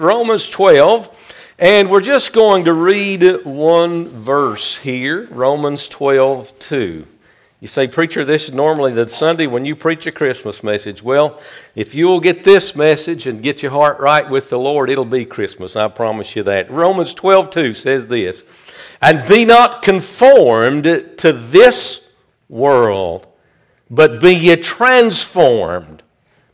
Romans 12, and we're just going to read one verse here Romans 12, 2. You say, Preacher, this is normally the Sunday when you preach a Christmas message. Well, if you'll get this message and get your heart right with the Lord, it'll be Christmas. I promise you that. Romans 12, 2 says this And be not conformed to this world, but be ye transformed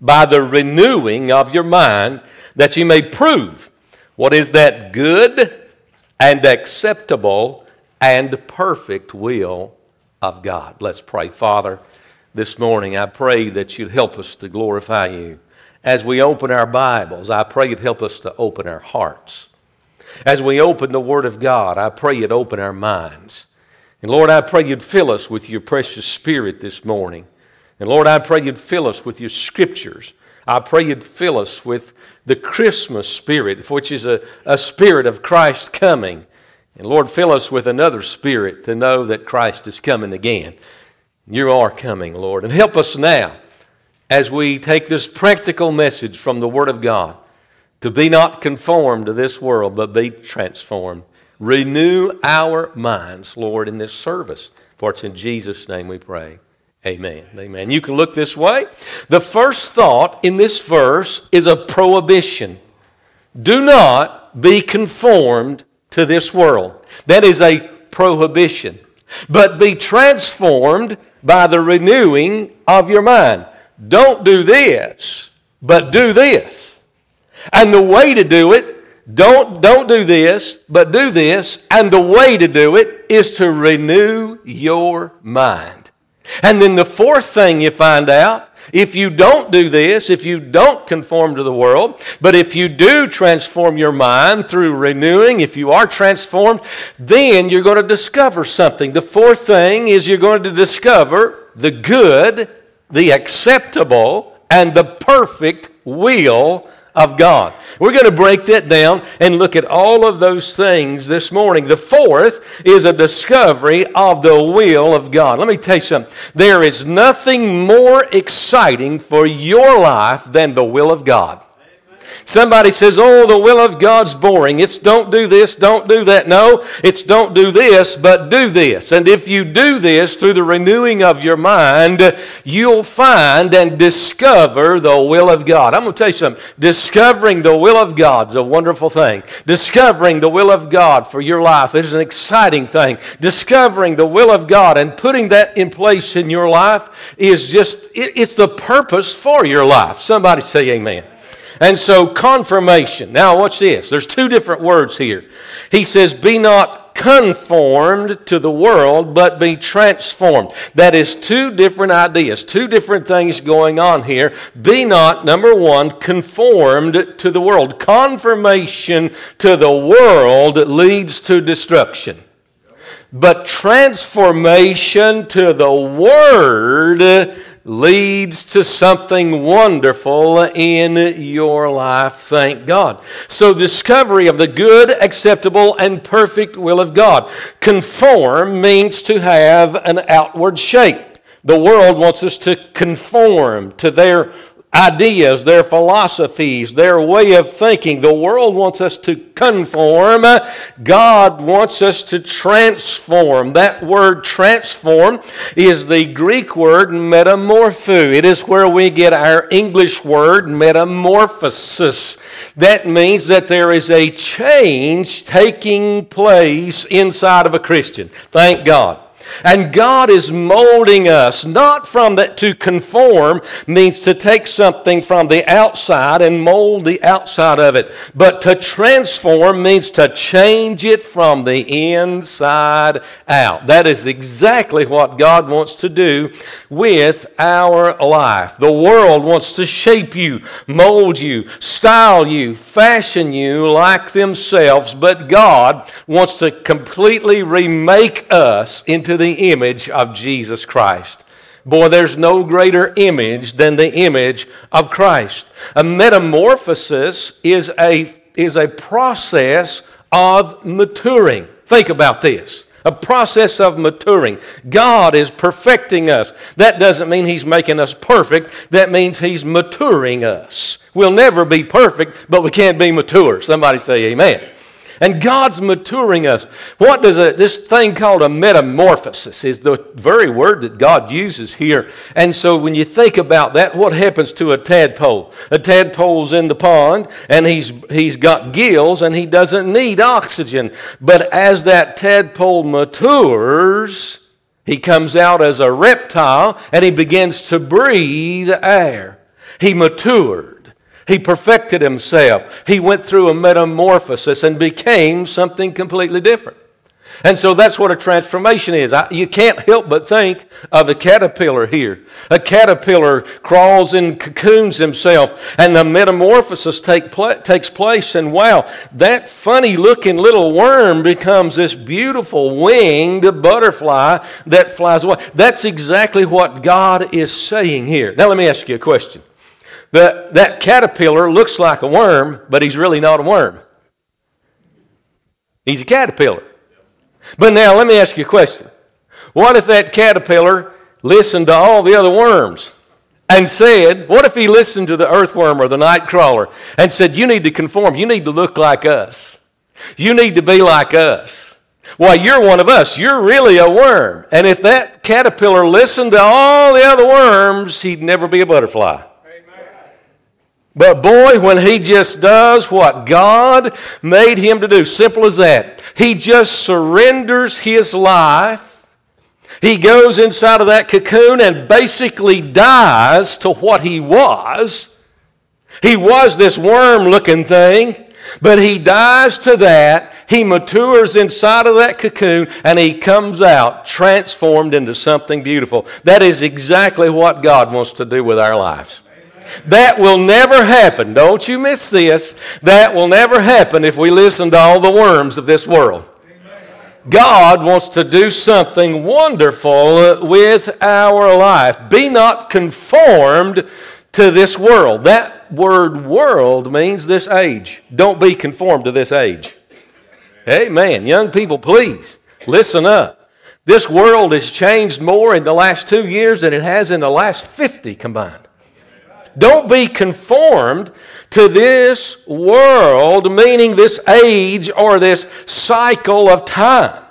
by the renewing of your mind, that you may prove what is that good and acceptable and perfect will of God. Let's pray. Father, this morning I pray that you'd help us to glorify you. As we open our Bibles, I pray you'd help us to open our hearts. As we open the Word of God, I pray you'd open our minds. And Lord, I pray you'd fill us with your precious Spirit this morning. And Lord, I pray you'd fill us with your scriptures. I pray you'd fill us with the Christmas spirit, which is a, a spirit of Christ coming. And Lord, fill us with another spirit to know that Christ is coming again. You are coming, Lord. And help us now as we take this practical message from the Word of God to be not conformed to this world, but be transformed. Renew our minds, Lord, in this service. For it's in Jesus' name we pray. Amen. Amen. You can look this way. The first thought in this verse is a prohibition. Do not be conformed to this world. That is a prohibition. But be transformed by the renewing of your mind. Don't do this, but do this. And the way to do it, don't, don't do this, but do this. And the way to do it is to renew your mind. And then the fourth thing you find out if you don't do this, if you don't conform to the world, but if you do transform your mind through renewing, if you are transformed, then you're going to discover something. The fourth thing is you're going to discover the good, the acceptable, and the perfect will of God. We're going to break that down and look at all of those things this morning. The fourth is a discovery of the will of God. Let me tell you something. There is nothing more exciting for your life than the will of God. Somebody says, Oh, the will of God's boring. It's don't do this, don't do that. No, it's don't do this, but do this. And if you do this through the renewing of your mind, you'll find and discover the will of God. I'm going to tell you something. Discovering the will of God is a wonderful thing. Discovering the will of God for your life is an exciting thing. Discovering the will of God and putting that in place in your life is just, it's the purpose for your life. Somebody say amen. And so, confirmation. Now, watch this. There's two different words here. He says, Be not conformed to the world, but be transformed. That is two different ideas, two different things going on here. Be not, number one, conformed to the world. Confirmation to the world leads to destruction. But transformation to the Word leads to something wonderful in your life. Thank God. So, discovery of the good, acceptable, and perfect will of God. Conform means to have an outward shape. The world wants us to conform to their ideas, their philosophies, their way of thinking. The world wants us to conform. God wants us to transform. That word transform is the Greek word metamorpho. It is where we get our English word metamorphosis. That means that there is a change taking place inside of a Christian. Thank God. And God is molding us, not from that to conform means to take something from the outside and mold the outside of it, but to transform means to change it from the inside out. That is exactly what God wants to do with our life. The world wants to shape you, mold you, style you, fashion you like themselves, but God wants to completely remake us into the image of Jesus Christ. Boy, there's no greater image than the image of Christ. A metamorphosis is a, is a process of maturing. Think about this. a process of maturing. God is perfecting us. That doesn't mean He's making us perfect, that means He's maturing us. We'll never be perfect, but we can't be mature. Somebody say amen. And God's maturing us. What does a, this thing called a metamorphosis is the very word that God uses here. And so when you think about that, what happens to a tadpole? A tadpole's in the pond and he's, he's got gills and he doesn't need oxygen. But as that tadpole matures, he comes out as a reptile and he begins to breathe air. He matured. He perfected himself. He went through a metamorphosis and became something completely different. And so that's what a transformation is. I, you can't help but think of a caterpillar here. A caterpillar crawls and cocoons himself, and the metamorphosis take pl- takes place. And wow, that funny looking little worm becomes this beautiful winged butterfly that flies away. That's exactly what God is saying here. Now, let me ask you a question. That, that caterpillar looks like a worm, but he's really not a worm. He's a caterpillar. But now let me ask you a question. What if that caterpillar listened to all the other worms and said, What if he listened to the earthworm or the night crawler and said, You need to conform, you need to look like us, you need to be like us? Why, you're one of us. You're really a worm. And if that caterpillar listened to all the other worms, he'd never be a butterfly. But boy, when he just does what God made him to do, simple as that, he just surrenders his life. He goes inside of that cocoon and basically dies to what he was. He was this worm looking thing, but he dies to that. He matures inside of that cocoon and he comes out transformed into something beautiful. That is exactly what God wants to do with our lives. That will never happen. Don't you miss this. That will never happen if we listen to all the worms of this world. God wants to do something wonderful with our life. Be not conformed to this world. That word world means this age. Don't be conformed to this age. Amen. Young people, please listen up. This world has changed more in the last two years than it has in the last 50 combined. Don't be conformed to this world, meaning this age or this cycle of time.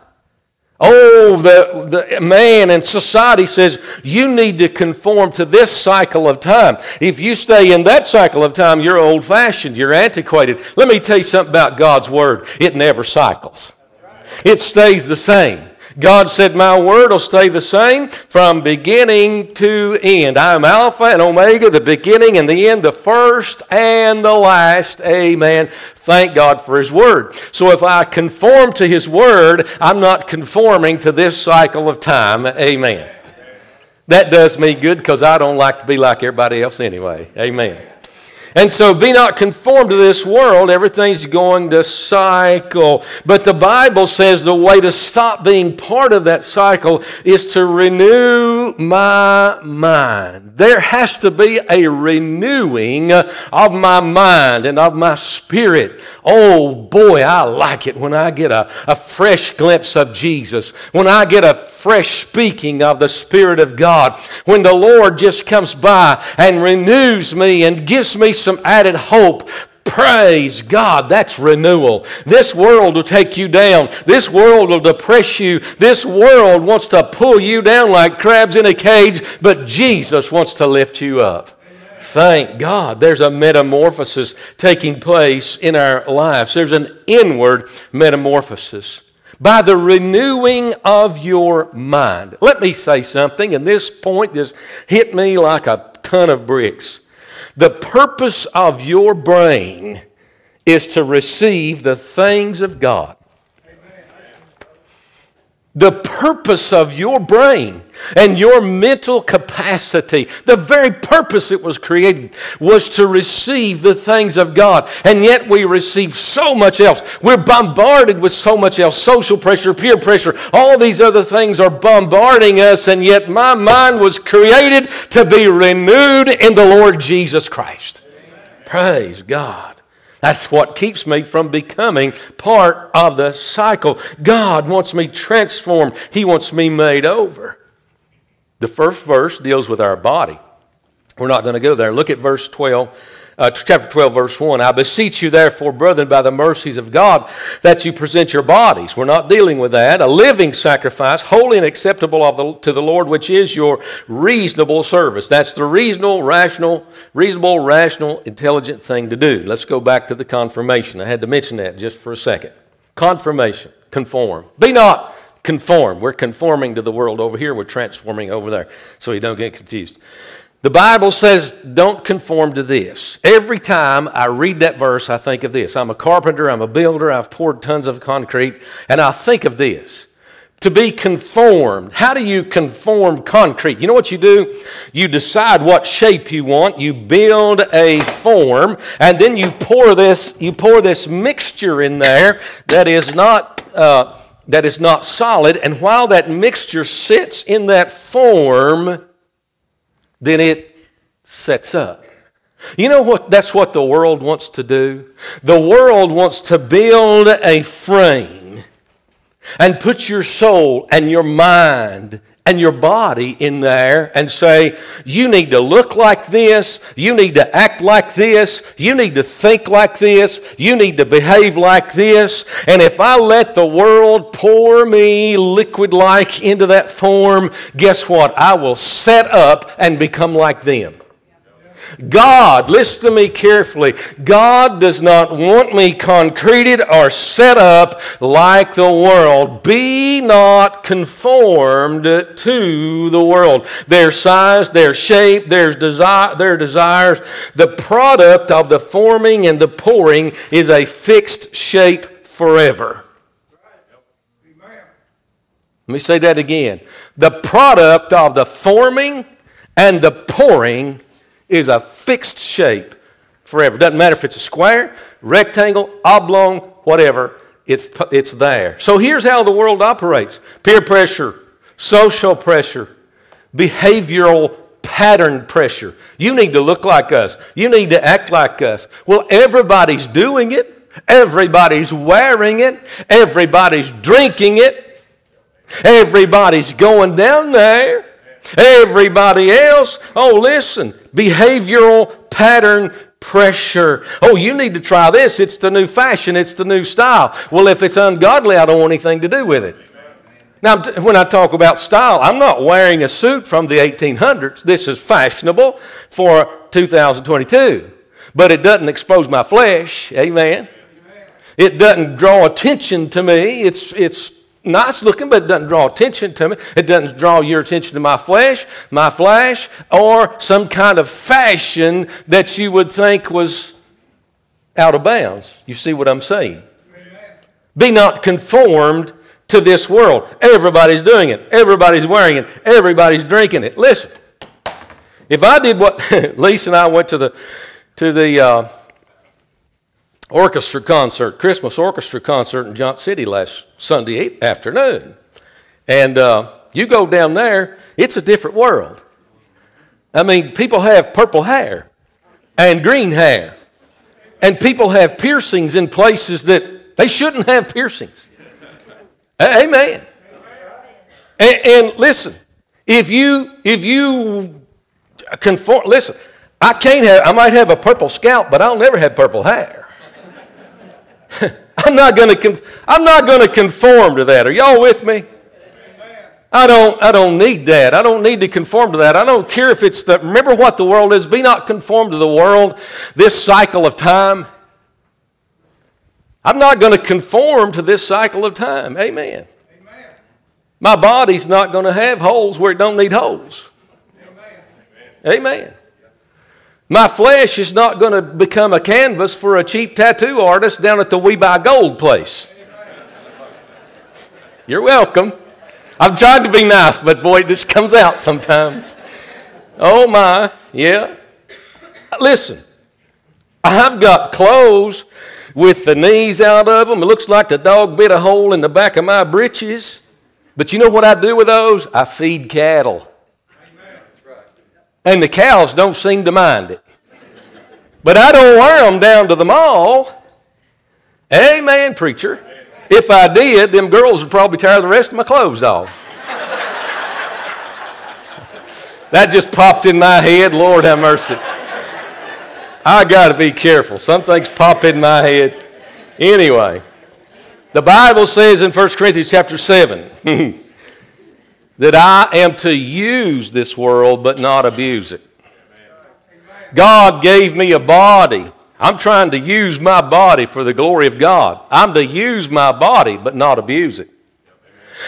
Oh, the, the man and society says you need to conform to this cycle of time. If you stay in that cycle of time, you're old fashioned, you're antiquated. Let me tell you something about God's Word it never cycles, it stays the same. God said, My word will stay the same from beginning to end. I am Alpha and Omega, the beginning and the end, the first and the last. Amen. Thank God for His word. So if I conform to His word, I'm not conforming to this cycle of time. Amen. That does me good because I don't like to be like everybody else anyway. Amen. And so be not conformed to this world. Everything's going to cycle. But the Bible says the way to stop being part of that cycle is to renew my mind. There has to be a renewing of my mind and of my spirit. Oh boy, I like it when I get a, a fresh glimpse of Jesus, when I get a fresh speaking of the Spirit of God, when the Lord just comes by and renews me and gives me some added hope. Praise God, that's renewal. This world will take you down. This world will depress you. This world wants to pull you down like crabs in a cage, but Jesus wants to lift you up. Thank God there's a metamorphosis taking place in our lives. There's an inward metamorphosis by the renewing of your mind. Let me say something, and this point just hit me like a ton of bricks. The purpose of your brain is to receive the things of God. The purpose of your brain and your mental capacity, the very purpose it was created, was to receive the things of God. And yet we receive so much else. We're bombarded with so much else social pressure, peer pressure, all these other things are bombarding us. And yet my mind was created to be renewed in the Lord Jesus Christ. Praise God. That's what keeps me from becoming part of the cycle. God wants me transformed, He wants me made over. The first verse deals with our body. We're not going to go there. Look at verse 12 uh, chapter 12, verse 1. I beseech you, therefore, brethren, by the mercies of God, that you present your bodies. We're not dealing with that. A living sacrifice, holy and acceptable the, to the Lord, which is your reasonable service. That's the reasonable, rational, reasonable, rational, intelligent thing to do. Let's go back to the confirmation. I had to mention that just for a second. Confirmation, conform. Be not conform. We're conforming to the world over here. We're transforming over there. So you don't get confused. The Bible says, don't conform to this. Every time I read that verse, I think of this. I'm a carpenter, I'm a builder, I've poured tons of concrete, and I think of this. To be conformed. How do you conform concrete? You know what you do? You decide what shape you want, you build a form, and then you pour this, you pour this mixture in there that is not. Uh, that is not solid, and while that mixture sits in that form, then it sets up. You know what? That's what the world wants to do. The world wants to build a frame and put your soul and your mind and your body in there and say, you need to look like this, you need to act like this, you need to think like this, you need to behave like this. And if I let the world pour me liquid like into that form, guess what? I will set up and become like them. God, listen to me carefully. God does not want me concreted or set up like the world. Be not conformed to the world. Their size, their shape, their, desire, their desires, the product of the forming and the pouring is a fixed shape forever. Let me say that again. The product of the forming and the pouring is a fixed shape forever. Doesn't matter if it's a square, rectangle, oblong, whatever, it's, it's there. So here's how the world operates peer pressure, social pressure, behavioral pattern pressure. You need to look like us, you need to act like us. Well, everybody's doing it. Everybody's wearing it. Everybody's drinking it. Everybody's going down there. Everybody else, oh, listen, behavioral pattern pressure. Oh, you need to try this. It's the new fashion, it's the new style. Well, if it's ungodly, I don't want anything to do with it. Now, when I talk about style, I'm not wearing a suit from the 1800s. This is fashionable for 2022. But it doesn't expose my flesh. Amen. It doesn't draw attention to me. It's, it's nice looking, but it doesn't draw attention to me. It doesn't draw your attention to my flesh, my flesh, or some kind of fashion that you would think was out of bounds. You see what I'm saying? Be not conformed to this world. Everybody's doing it. Everybody's wearing it. Everybody's drinking it. Listen, if I did what Lisa and I went to the to the uh, orchestra concert, Christmas orchestra concert in Johnson City last Sunday afternoon. And uh, you go down there, it's a different world. I mean, people have purple hair and green hair, and people have piercings in places that they shouldn't have piercings. Amen. And, and listen, if you if you conform, listen, I can't have. I might have a purple scalp, but I'll never have purple hair. I'm not going to I'm not going to conform to that. Are y'all with me? I don't, I don't need that. I don't need to conform to that. I don't care if it's the, remember what the world is. Be not conformed to the world, this cycle of time. I'm not going to conform to this cycle of time. Amen. Amen. My body's not going to have holes where it don't need holes. Amen. Amen. My flesh is not going to become a canvas for a cheap tattoo artist down at the We Buy Gold place. You're welcome. I've tried to be nice, but boy, it just comes out sometimes. Oh my, yeah. Listen, I've got clothes with the knees out of them. It looks like the dog bit a hole in the back of my breeches. But you know what I do with those? I feed cattle. And the cows don't seem to mind it. But I don't wear them down to the mall. Amen, preacher. If I did, them girls would probably tear the rest of my clothes off. that just popped in my head. Lord have mercy. I got to be careful. Some things pop in my head. Anyway, the Bible says in 1 Corinthians chapter 7 that I am to use this world but not abuse it. God gave me a body. I'm trying to use my body for the glory of God. I'm to use my body but not abuse it.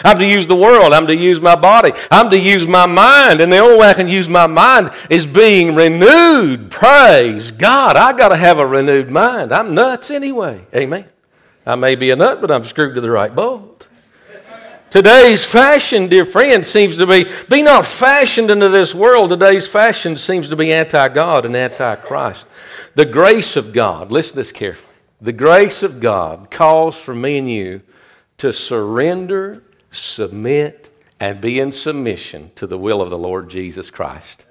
I'm to use the world. I'm to use my body. I'm to use my mind. And the only way I can use my mind is being renewed. Praise God. I got to have a renewed mind. I'm nuts anyway. Amen. I may be a nut, but I'm screwed to the right bolt. Today's fashion, dear friend, seems to be be not fashioned into this world. Today's fashion seems to be anti God and anti Christ. The grace of God, listen to this carefully. The grace of God calls for me and you to surrender submit, and be in submission to the will of the Lord Jesus Christ.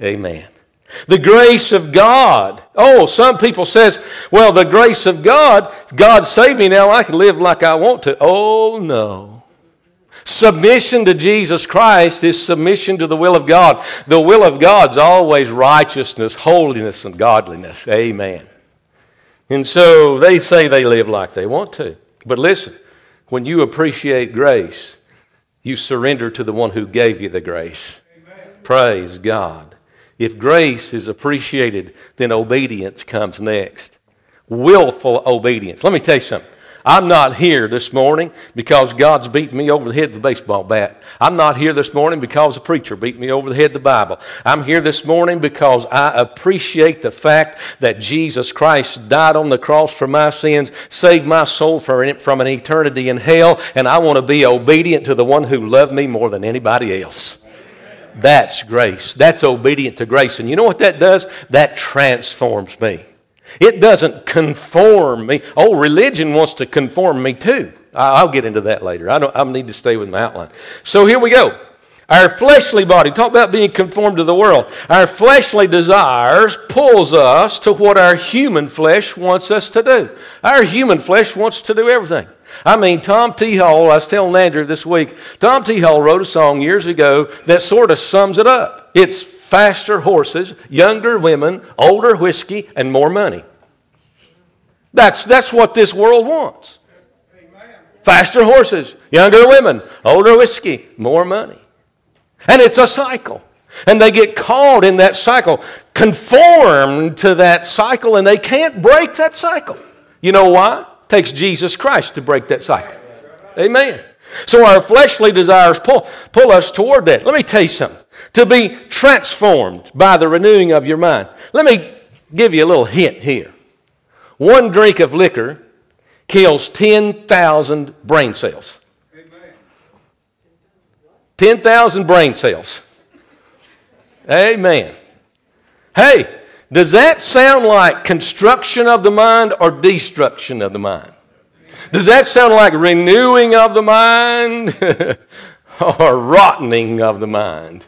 Amen. Amen. The grace of God. Oh, some people says, well, the grace of God, God saved me now I can live like I want to. Oh no. Submission to Jesus Christ is submission to the will of God. The will of God's always righteousness, holiness, and godliness. Amen. And so they say they live like they want to. But listen, when you appreciate grace, you surrender to the one who gave you the grace. Amen. Praise God. If grace is appreciated, then obedience comes next. Willful obedience. Let me tell you something. I'm not here this morning because God's beating me over the head with a baseball bat. I'm not here this morning because a preacher beat me over the head with the Bible. I'm here this morning because I appreciate the fact that Jesus Christ died on the cross for my sins, saved my soul from an eternity in hell, and I want to be obedient to the one who loved me more than anybody else. That's grace. That's obedient to grace. And you know what that does? That transforms me. It doesn't conform me. Oh, religion wants to conform me too. I'll get into that later. I, don't, I need to stay with my outline. So here we go. Our fleshly body, talk about being conformed to the world. Our fleshly desires pulls us to what our human flesh wants us to do. Our human flesh wants to do everything. I mean, Tom T. Hall, I was telling Andrew this week, Tom T. Hall wrote a song years ago that sort of sums it up. It's faster horses, younger women, older whiskey, and more money. That's, that's what this world wants. Faster horses, younger women, older whiskey, more money. And it's a cycle. And they get caught in that cycle, conformed to that cycle, and they can't break that cycle. You know why? It takes Jesus Christ to break that cycle. Amen. So our fleshly desires pull, pull us toward that. Let me tell you something to be transformed by the renewing of your mind. Let me give you a little hint here. One drink of liquor kills 10,000 brain cells. 10,000 brain cells. Amen. Hey, does that sound like construction of the mind or destruction of the mind? Does that sound like renewing of the mind or rottening of the mind?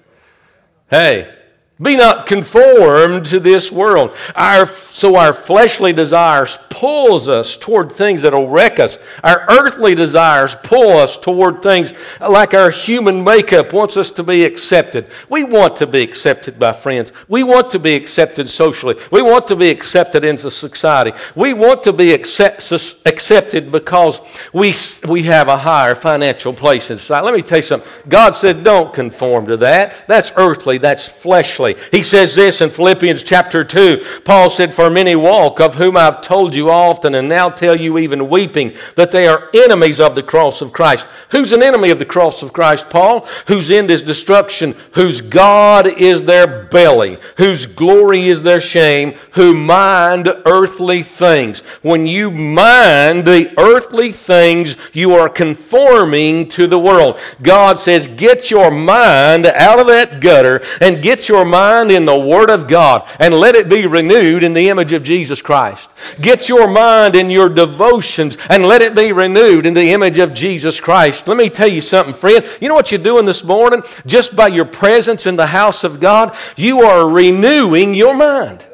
Hey, be not conformed to this world. Our, so our fleshly desires pulls us toward things that'll wreck us. Our earthly desires pull us toward things like our human makeup wants us to be accepted. We want to be accepted by friends. We want to be accepted socially. We want to be accepted into society. We want to be accept, accepted because we, we have a higher financial place in society. Let me tell you something. God said, don't conform to that. That's earthly. That's fleshly. He says this in Philippians chapter 2. Paul said, For many walk, of whom I've told often, and now tell you even weeping, that they are enemies of the cross of Christ. Who's an enemy of the cross of Christ, Paul? Whose end is destruction, whose God is their belly, whose glory is their shame, who mind earthly things. When you mind the earthly things, you are conforming to the world. God says, Get your mind out of that gutter and get your mind in the Word of God and let it be renewed in the image of Jesus Christ. Get your mind in your devotions and let it be renewed in the image of Jesus Christ. Let me tell you something, friend. You know what you're doing this morning? Just by your presence in the house of God, you are renewing your mind.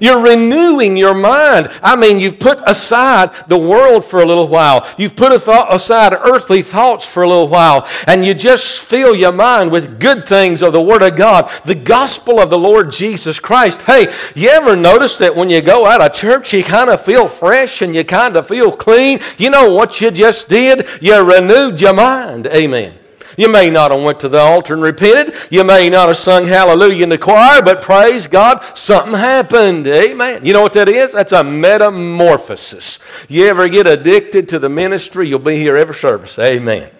You're renewing your mind. I mean, you've put aside the world for a little while. You've put aside earthly thoughts for a little while, and you just fill your mind with good things of the Word of God, the gospel of the Lord Jesus Christ. Hey, you ever notice that when you go out of church, you kind of feel fresh and you kind of feel clean? You know what you just did? You renewed your mind. Amen. You may not have went to the altar and repented. You may not have sung hallelujah in the choir, but praise God, something happened. Amen. You know what that is? That's a metamorphosis. You ever get addicted to the ministry, you'll be here every service. Amen.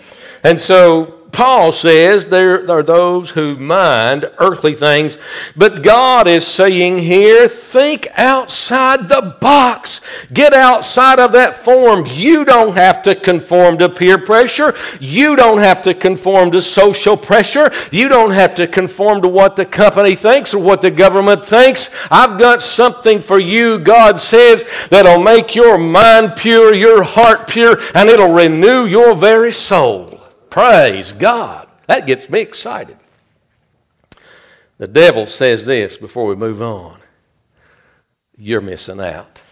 And so Paul says there are those who mind earthly things, but God is saying here, think outside the box. Get outside of that form. You don't have to conform to peer pressure. You don't have to conform to social pressure. You don't have to conform to what the company thinks or what the government thinks. I've got something for you, God says, that'll make your mind pure, your heart pure, and it'll renew your very soul. Praise God. That gets me excited. The devil says this before we move on you're missing out.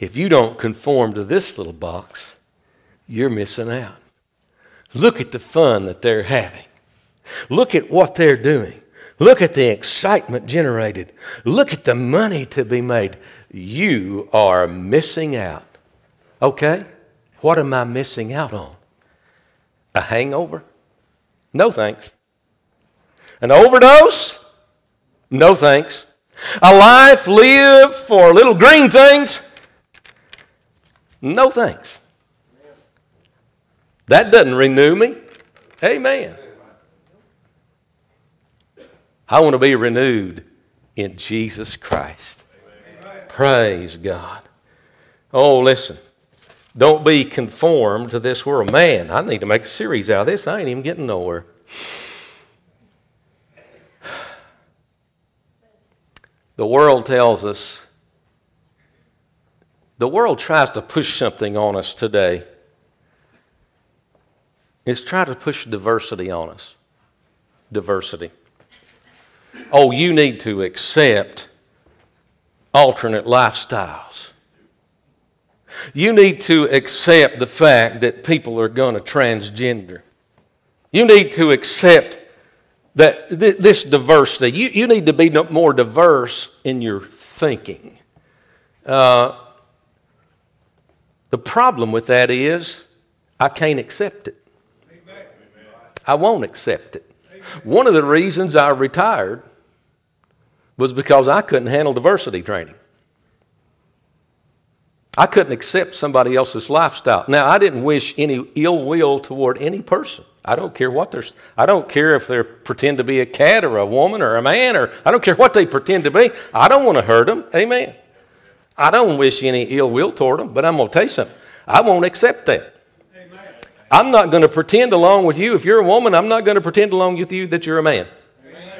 If you don't conform to this little box, you're missing out. Look at the fun that they're having. Look at what they're doing. Look at the excitement generated. Look at the money to be made. You are missing out. Okay? What am I missing out on? A hangover? No thanks. An overdose? No thanks. A life lived for little green things? No thanks. That doesn't renew me. Amen. I want to be renewed in Jesus Christ. Praise God. Oh, listen. Don't be conformed to this world. Man, I need to make a series out of this. I ain't even getting nowhere. The world tells us, the world tries to push something on us today. It's trying to push diversity on us. Diversity. Oh, you need to accept alternate lifestyles. You need to accept the fact that people are going to transgender. You need to accept that th- this diversity. You, you need to be more diverse in your thinking. Uh, the problem with that is I can't accept it. I won't accept it. One of the reasons I retired was because I couldn't handle diversity training. I couldn't accept somebody else's lifestyle. Now, I didn't wish any ill will toward any person. I don't care what they're, I don't care if they pretend to be a cat or a woman or a man or I don't care what they pretend to be. I don't want to hurt them. Amen. I don't wish any ill will toward them, but I'm going to tell you something. I won't accept that. Amen. I'm not going to pretend along with you. If you're a woman, I'm not going to pretend along with you that you're a man. Amen.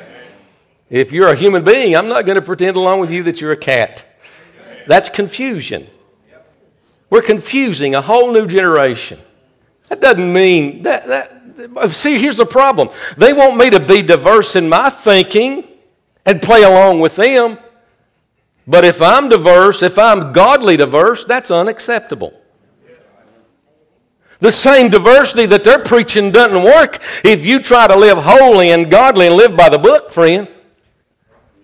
If you're a human being, I'm not going to pretend along with you that you're a cat. Amen. That's confusion. We're confusing a whole new generation. That doesn't mean that, that. See, here's the problem. They want me to be diverse in my thinking and play along with them. But if I'm diverse, if I'm godly diverse, that's unacceptable. The same diversity that they're preaching doesn't work if you try to live holy and godly and live by the book, friend.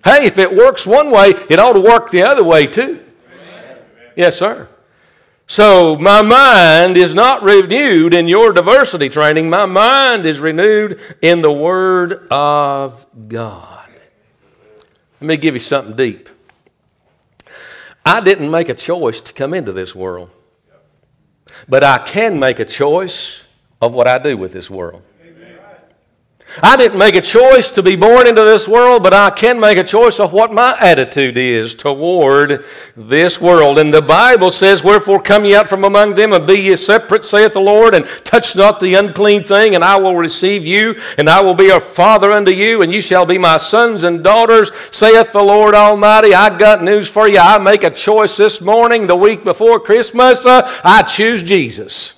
Hey, if it works one way, it ought to work the other way too. Yes, sir. So my mind is not renewed in your diversity training. My mind is renewed in the Word of God. Let me give you something deep. I didn't make a choice to come into this world, but I can make a choice of what I do with this world. I didn't make a choice to be born into this world, but I can make a choice of what my attitude is toward this world. And the Bible says, Wherefore come ye out from among them and be ye separate, saith the Lord, and touch not the unclean thing, and I will receive you, and I will be a father unto you, and you shall be my sons and daughters, saith the Lord Almighty. I got news for you. I make a choice this morning, the week before Christmas. Uh, I choose Jesus.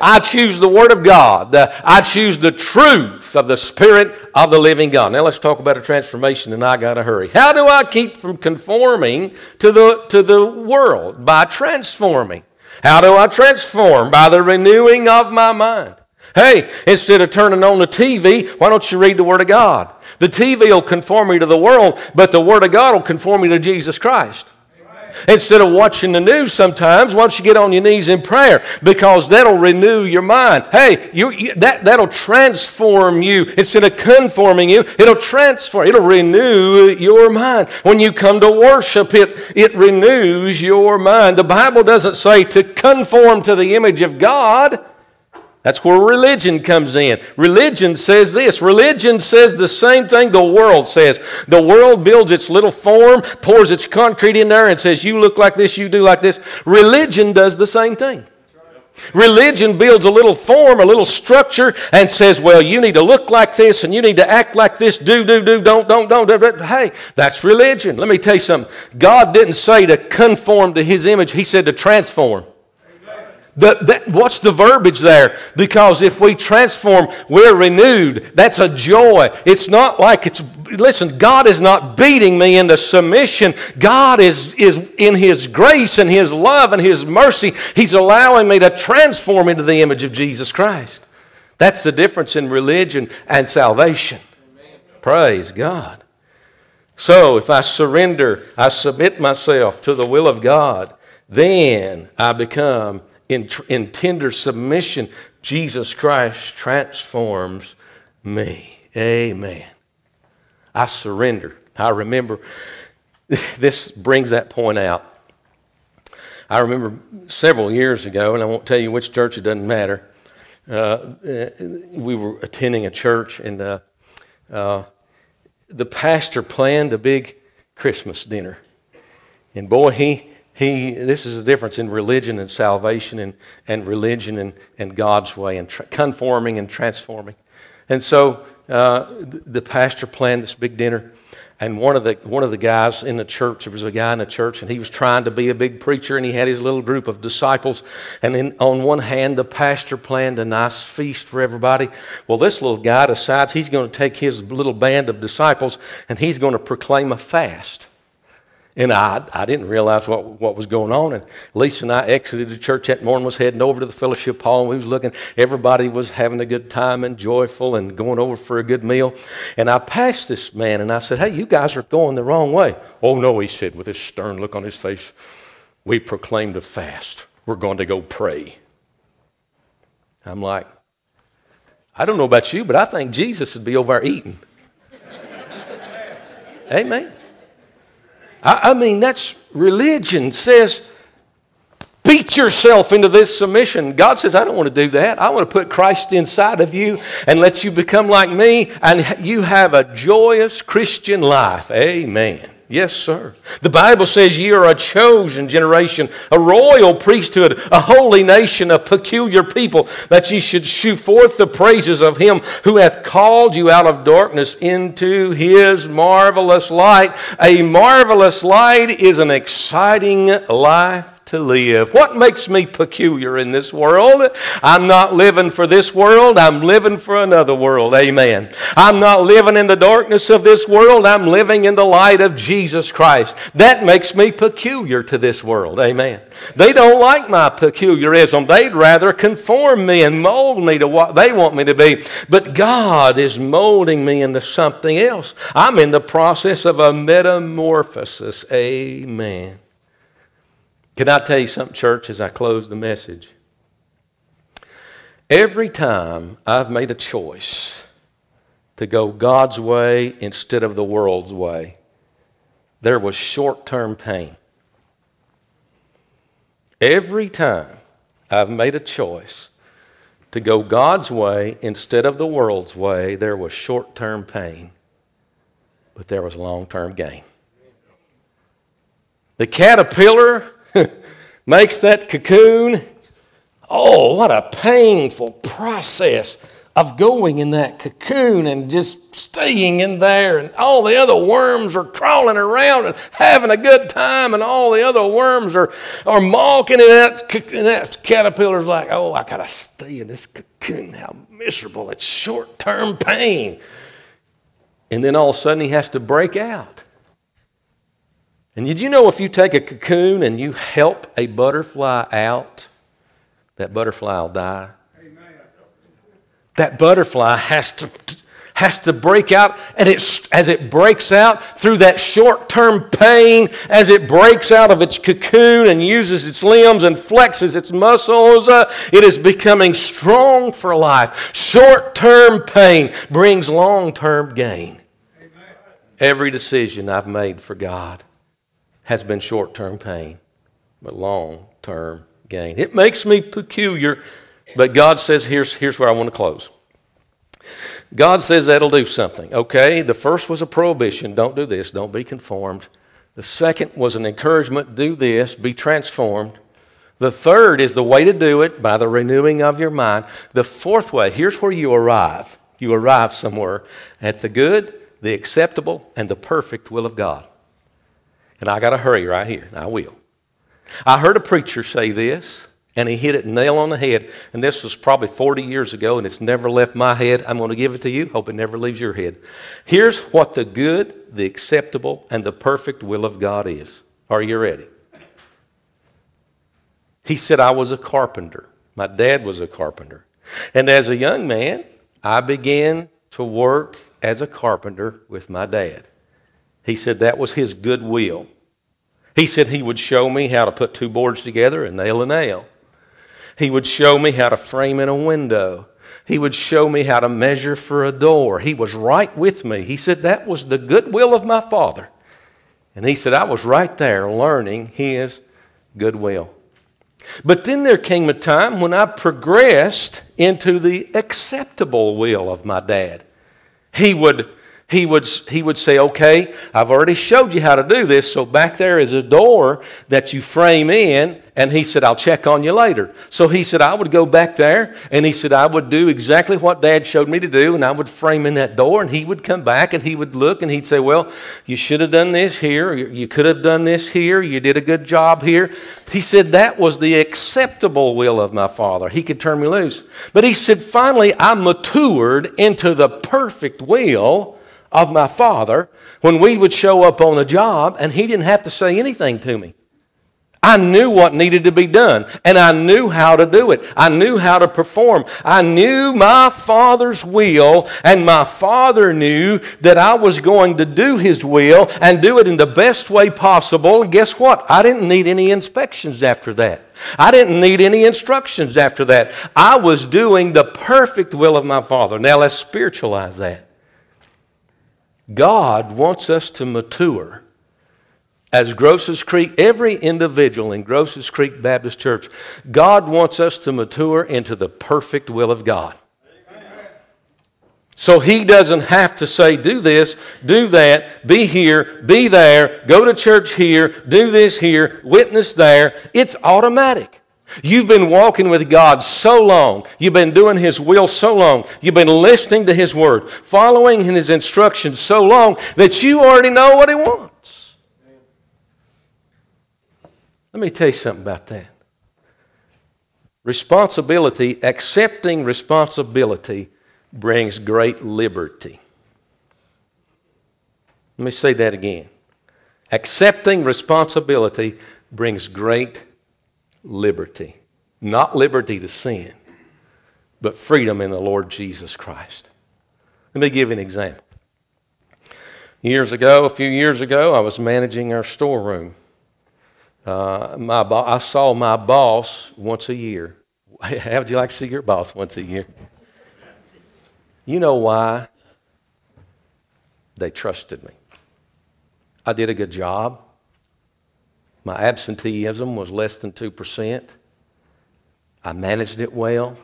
I choose the Word of God. I choose the truth of the Spirit of the living God. Now let's talk about a transformation, and I got to hurry. How do I keep from conforming to the, to the world? By transforming. How do I transform? By the renewing of my mind. Hey, instead of turning on the TV, why don't you read the Word of God? The TV will conform me to the world, but the Word of God will conform me to Jesus Christ. Instead of watching the news sometimes, why don't you get on your knees in prayer? Because that'll renew your mind. Hey, you, you, that, that'll transform you. Instead of conforming you, it'll transform, it'll renew your mind. When you come to worship, it, it renews your mind. The Bible doesn't say to conform to the image of God. That's where religion comes in. Religion says this. Religion says the same thing the world says. The world builds its little form, pours its concrete in there, and says, You look like this, you do like this. Religion does the same thing. Religion builds a little form, a little structure, and says, Well, you need to look like this, and you need to act like this, do, do, do, don't, don't, don't. don't. Hey, that's religion. Let me tell you something. God didn't say to conform to His image, He said to transform. The, that, what's the verbiage there? Because if we transform, we're renewed. That's a joy. It's not like it's, listen, God is not beating me into submission. God is, is in His grace and His love and His mercy. He's allowing me to transform into the image of Jesus Christ. That's the difference in religion and salvation. Praise God. So if I surrender, I submit myself to the will of God, then I become in, in tender submission, Jesus Christ transforms me. Amen. I surrender. I remember, this brings that point out. I remember several years ago, and I won't tell you which church, it doesn't matter. Uh, we were attending a church, and uh, uh, the pastor planned a big Christmas dinner. And boy, he, he, this is the difference in religion and salvation and, and religion and, and God's way and tra- conforming and transforming. And so uh, the, pastor planned this big dinner. And one of, the, one of the guys in the church, there was a guy in the church, and he was trying to be a big preacher, and he had his little group of disciples. And then on one hand, the pastor planned a nice feast for everybody. Well, this little guy decides he's going to take his little band of disciples and he's going to proclaim a fast. And I, I didn't realize what, what was going on. And Lisa and I exited the church that morning, was heading over to the fellowship hall, and we was looking. Everybody was having a good time and joyful and going over for a good meal. And I passed this man, and I said, hey, you guys are going the wrong way. Oh, no, he said, with his stern look on his face. We proclaimed a fast. We're going to go pray. I'm like, I don't know about you, but I think Jesus would be over eating. Amen. I, I mean, that's religion says, beat yourself into this submission. God says, I don't want to do that. I want to put Christ inside of you and let you become like me, and you have a joyous Christian life. Amen. Yes, sir. The Bible says you are a chosen generation, a royal priesthood, a holy nation, a peculiar people, that ye should shew forth the praises of him who hath called you out of darkness into his marvelous light. A marvelous light is an exciting life to live. What makes me peculiar in this world? I'm not living for this world, I'm living for another world. Amen. I'm not living in the darkness of this world, I'm living in the light of Jesus Christ. That makes me peculiar to this world. Amen. They don't like my peculiarism, they'd rather conform me and mold me to what they want me to be. But God is molding me into something else. I'm in the process of a metamorphosis. Amen. Can I tell you something, church, as I close the message? Every time I've made a choice to go God's way instead of the world's way, there was short term pain. Every time I've made a choice to go God's way instead of the world's way, there was short term pain, but there was long term gain. The caterpillar makes that cocoon. Oh, what a painful process. of going in that cocoon and just staying in there, and all the other worms are crawling around and having a good time, and all the other worms are, are mawking, and that, that caterpillar's like, oh, I gotta stay in this cocoon. How miserable. It's short term pain. And then all of a sudden he has to break out. And did you know if you take a cocoon and you help a butterfly out, that butterfly will die? that butterfly has to, has to break out, and it, as it breaks out through that short term pain, as it breaks out of its cocoon and uses its limbs and flexes its muscles, uh, it is becoming strong for life. Short term pain brings long term gain. Amen. Every decision I've made for God has been short term pain, but long term gain. It makes me peculiar but God says, here's, here's where I want to close. God says that'll do something. Okay, the first was a prohibition don't do this, don't be conformed. The second was an encouragement do this, be transformed. The third is the way to do it by the renewing of your mind. The fourth way, here's where you arrive. You arrive somewhere at the good, the acceptable, and the perfect will of God. And I got to hurry right here. I will. I heard a preacher say this. And he hit it nail on the head. And this was probably 40 years ago, and it's never left my head. I'm going to give it to you. Hope it never leaves your head. Here's what the good, the acceptable, and the perfect will of God is. Are you ready? He said, I was a carpenter. My dad was a carpenter. And as a young man, I began to work as a carpenter with my dad. He said that was his good will. He said he would show me how to put two boards together and nail a nail. He would show me how to frame in a window. He would show me how to measure for a door. He was right with me. He said that was the goodwill of my Father. And he said I was right there learning his goodwill. But then there came a time when I progressed into the acceptable will of my dad. He would he would, he would say, Okay, I've already showed you how to do this, so back there is a door that you frame in. And he said, I'll check on you later. So he said, I would go back there, and he said, I would do exactly what dad showed me to do, and I would frame in that door, and he would come back and he would look and he'd say, Well, you should have done this here, you could have done this here, you did a good job here. He said, That was the acceptable will of my father. He could turn me loose. But he said, Finally, I matured into the perfect will of my father when we would show up on a job and he didn't have to say anything to me. I knew what needed to be done, and I knew how to do it. I knew how to perform. I knew my Father's will, and my Father knew that I was going to do His will and do it in the best way possible. And guess what? I didn't need any inspections after that. I didn't need any instructions after that. I was doing the perfect will of my Father. Now let's spiritualize that. God wants us to mature. As Grosses Creek, every individual in Grosses Creek Baptist Church, God wants us to mature into the perfect will of God. So he doesn't have to say, do this, do that, be here, be there, go to church here, do this here, witness there. It's automatic. You've been walking with God so long. You've been doing His will so long. You've been listening to His word, following His instructions so long that you already know what He wants. Let me tell you something about that. Responsibility, accepting responsibility, brings great liberty. Let me say that again. Accepting responsibility brings great liberty. Not liberty to sin, but freedom in the Lord Jesus Christ. Let me give you an example. Years ago, a few years ago, I was managing our storeroom. Uh, my bo- I saw my boss once a year. How would you like to see your boss once a year? You know why? They trusted me. I did a good job. My absenteeism was less than 2%. I managed it well.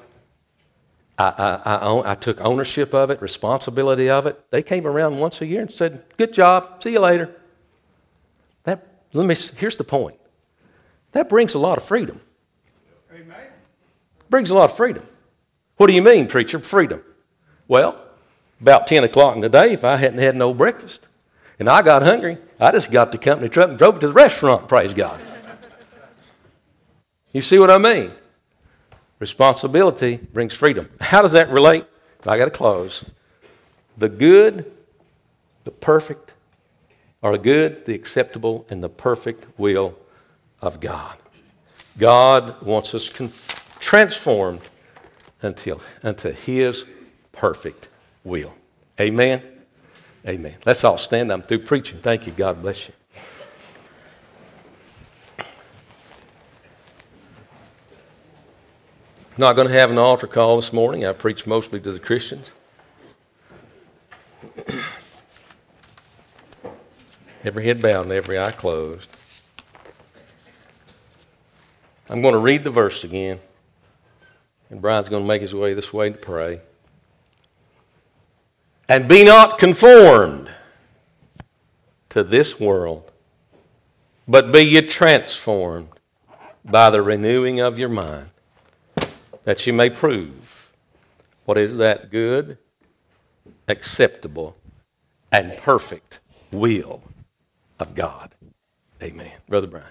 I, I, I, own, I, took ownership of it, responsibility of it. They came around once a year and said, Good job, see you later. That, let me, here's the point that brings a lot of freedom. Amen. Brings a lot of freedom. What do you mean, preacher? Freedom. Well, about 10 o'clock in the day, if I hadn't had no breakfast and I got hungry, I just got the company truck and drove it to the restaurant, praise God. you see what I mean? Responsibility brings freedom. How does that relate? I got to close. The good, the perfect, are the good, the acceptable, and the perfect will of God. God wants us transformed until, unto His perfect will. Amen. Amen. Let's all stand. I'm through preaching. Thank you. God bless you. Not going to have an altar call this morning. I preach mostly to the Christians. every head bowed and every eye closed. I'm going to read the verse again, and Brian's going to make his way this way to pray. And be not conformed to this world, but be ye transformed by the renewing of your mind, that you may prove what is that good, acceptable, and perfect will of God. Amen. Brother Brian.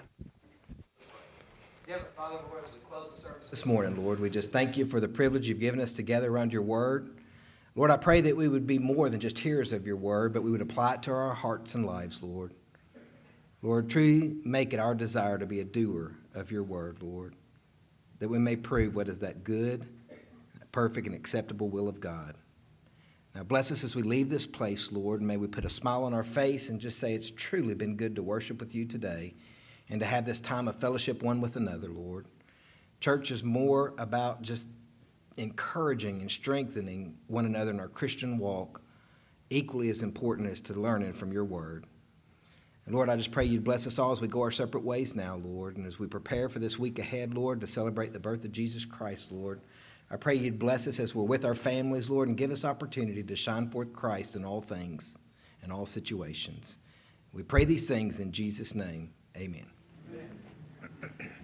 This morning, Lord, we just thank you for the privilege you've given us together around your word. Lord, I pray that we would be more than just hearers of your word, but we would apply it to our hearts and lives, Lord. Lord, truly make it our desire to be a doer of your word, Lord, that we may prove what is that good, perfect, and acceptable will of God. Now, bless us as we leave this place, Lord. and May we put a smile on our face and just say it's truly been good to worship with you today and to have this time of fellowship one with another, Lord. Church is more about just encouraging and strengthening one another in our Christian walk equally as important as to learning from your word. And Lord, I just pray you'd bless us all as we go our separate ways now, Lord, and as we prepare for this week ahead, Lord, to celebrate the birth of Jesus Christ, Lord. I pray you'd bless us as we're with our families, Lord, and give us opportunity to shine forth Christ in all things, in all situations. We pray these things in Jesus' name. Amen. Amen.